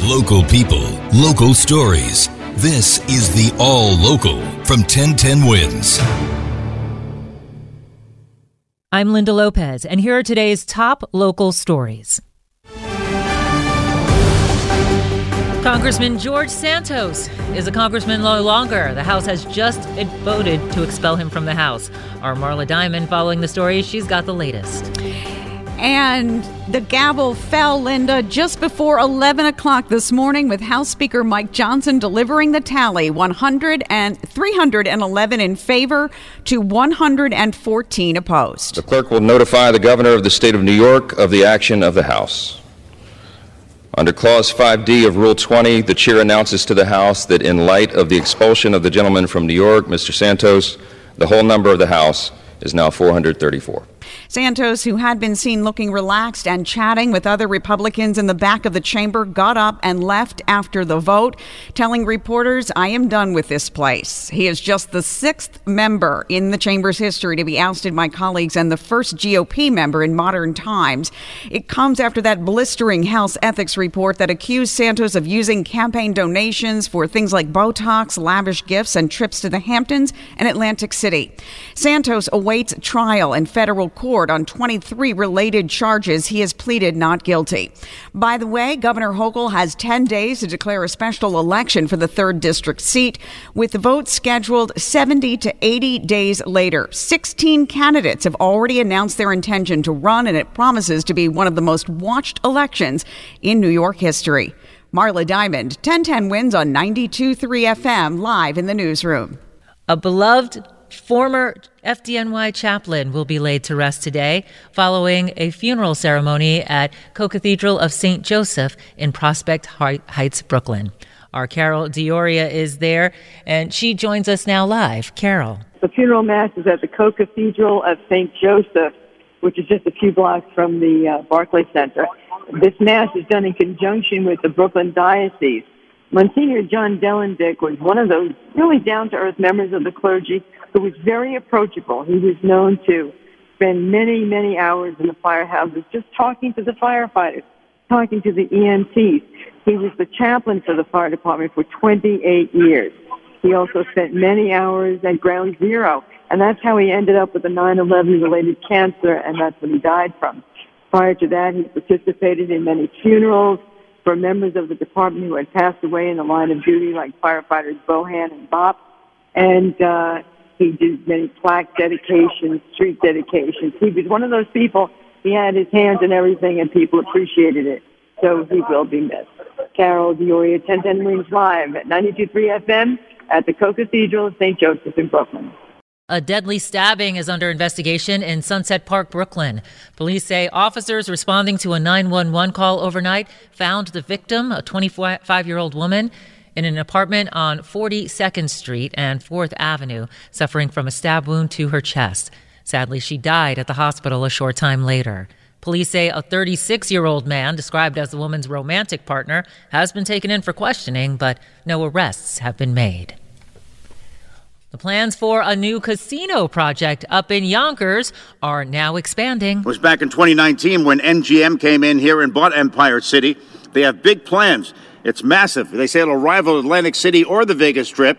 Local people, local stories. This is the All Local from 1010 Wins. I'm Linda Lopez, and here are today's top local stories. Congressman George Santos is a congressman no longer. The House has just voted to expel him from the House. Our Marla Diamond following the story. She's got the latest. And the gavel fell, Linda, just before 11 o'clock this morning, with House Speaker Mike Johnson delivering the tally 100 and 311 in favor to 114 opposed. The clerk will notify the governor of the state of New York of the action of the House. Under Clause 5D of Rule 20, the chair announces to the House that in light of the expulsion of the gentleman from New York, Mr. Santos, the whole number of the House is now 434. Santos, who had been seen looking relaxed and chatting with other Republicans in the back of the chamber, got up and left after the vote, telling reporters, I am done with this place. He is just the sixth member in the chamber's history to be ousted by colleagues and the first GOP member in modern times. It comes after that blistering House ethics report that accused Santos of using campaign donations for things like Botox, lavish gifts, and trips to the Hamptons and Atlantic City. Santos awaits trial in federal court on 23 related charges. He has pleaded not guilty. By the way, Governor Hochul has 10 days to declare a special election for the 3rd District seat, with the vote scheduled 70 to 80 days later. 16 candidates have already announced their intention to run, and it promises to be one of the most watched elections in New York history. Marla Diamond, 1010 wins on 92.3 FM, live in the newsroom. A beloved former FDNY chaplain will be laid to rest today following a funeral ceremony at Co-Cathedral of St. Joseph in Prospect Heights, Brooklyn. Our Carol D'Auria is there, and she joins us now live. Carol. The funeral mass is at the Co-Cathedral of St. Joseph, which is just a few blocks from the uh, Barclay Center. This mass is done in conjunction with the Brooklyn Diocese. Monsignor John Delendick was one of those really down-to-earth members of the clergy who was very approachable. He was known to spend many, many hours in the firehouses just talking to the firefighters, talking to the EMTs. He was the chaplain for the fire department for 28 years. He also spent many hours at Ground Zero, and that's how he ended up with a 9/11 related cancer, and that's what he died from. Prior to that, he participated in many funerals for members of the department who had passed away in the line of duty, like firefighters Bohan and Bop. And uh, he did many plaque dedications, street dedications. He was one of those people. He had his hands in everything, and people appreciated it. So he will be missed. Carol D'Auria, 1010 Wins Live at 92.3 FM at the Co-Cathedral of St. Joseph in Brooklyn. A deadly stabbing is under investigation in Sunset Park, Brooklyn. Police say officers responding to a 911 call overnight found the victim, a 25 year old woman, in an apartment on 42nd Street and 4th Avenue, suffering from a stab wound to her chest. Sadly, she died at the hospital a short time later. Police say a 36 year old man, described as the woman's romantic partner, has been taken in for questioning, but no arrests have been made. The plans for a new casino project up in Yonkers are now expanding. It was back in 2019 when MGM came in here and bought Empire City. They have big plans. It's massive. They say it'll rival Atlantic City or the Vegas Strip.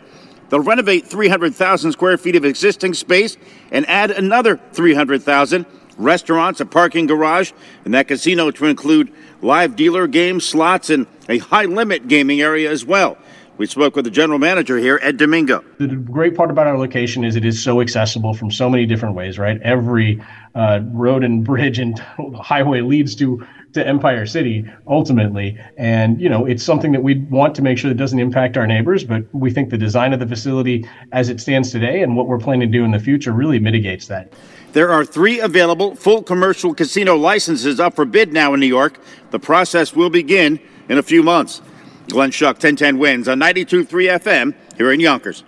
They'll renovate 300,000 square feet of existing space and add another 300,000 restaurants, a parking garage, and that casino to include live dealer games, slots, and a high limit gaming area as well. We spoke with the general manager here, Ed Domingo. The great part about our location is it is so accessible from so many different ways, right? Every uh, road and bridge and highway leads to to Empire City ultimately. And, you know, it's something that we want to make sure that doesn't impact our neighbors, but we think the design of the facility as it stands today and what we're planning to do in the future really mitigates that. There are three available full commercial casino licenses up for bid now in New York. The process will begin in a few months. Glenn Schuck, 1010 wins on 92.3 FM here in Yonkers.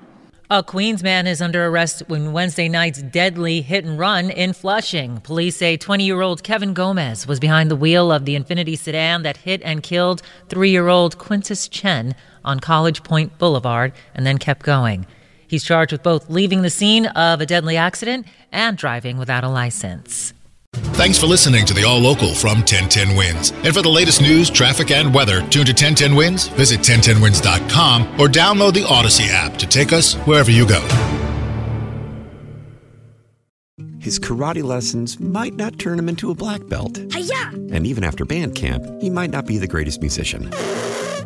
A Queens man is under arrest in Wednesday night's deadly hit and run in Flushing. Police say 20 year old Kevin Gomez was behind the wheel of the Infiniti sedan that hit and killed three year old Quintus Chen on College Point Boulevard and then kept going. He's charged with both leaving the scene of a deadly accident and driving without a license. Thanks for listening to the All Local from 1010 Wins. And for the latest news, traffic, and weather, tune to 1010 Wins, visit 1010wins.com, or download the Audacy app to take us wherever you go. His karate lessons might not turn him into a black belt. Hi-ya! And even after band camp, he might not be the greatest musician.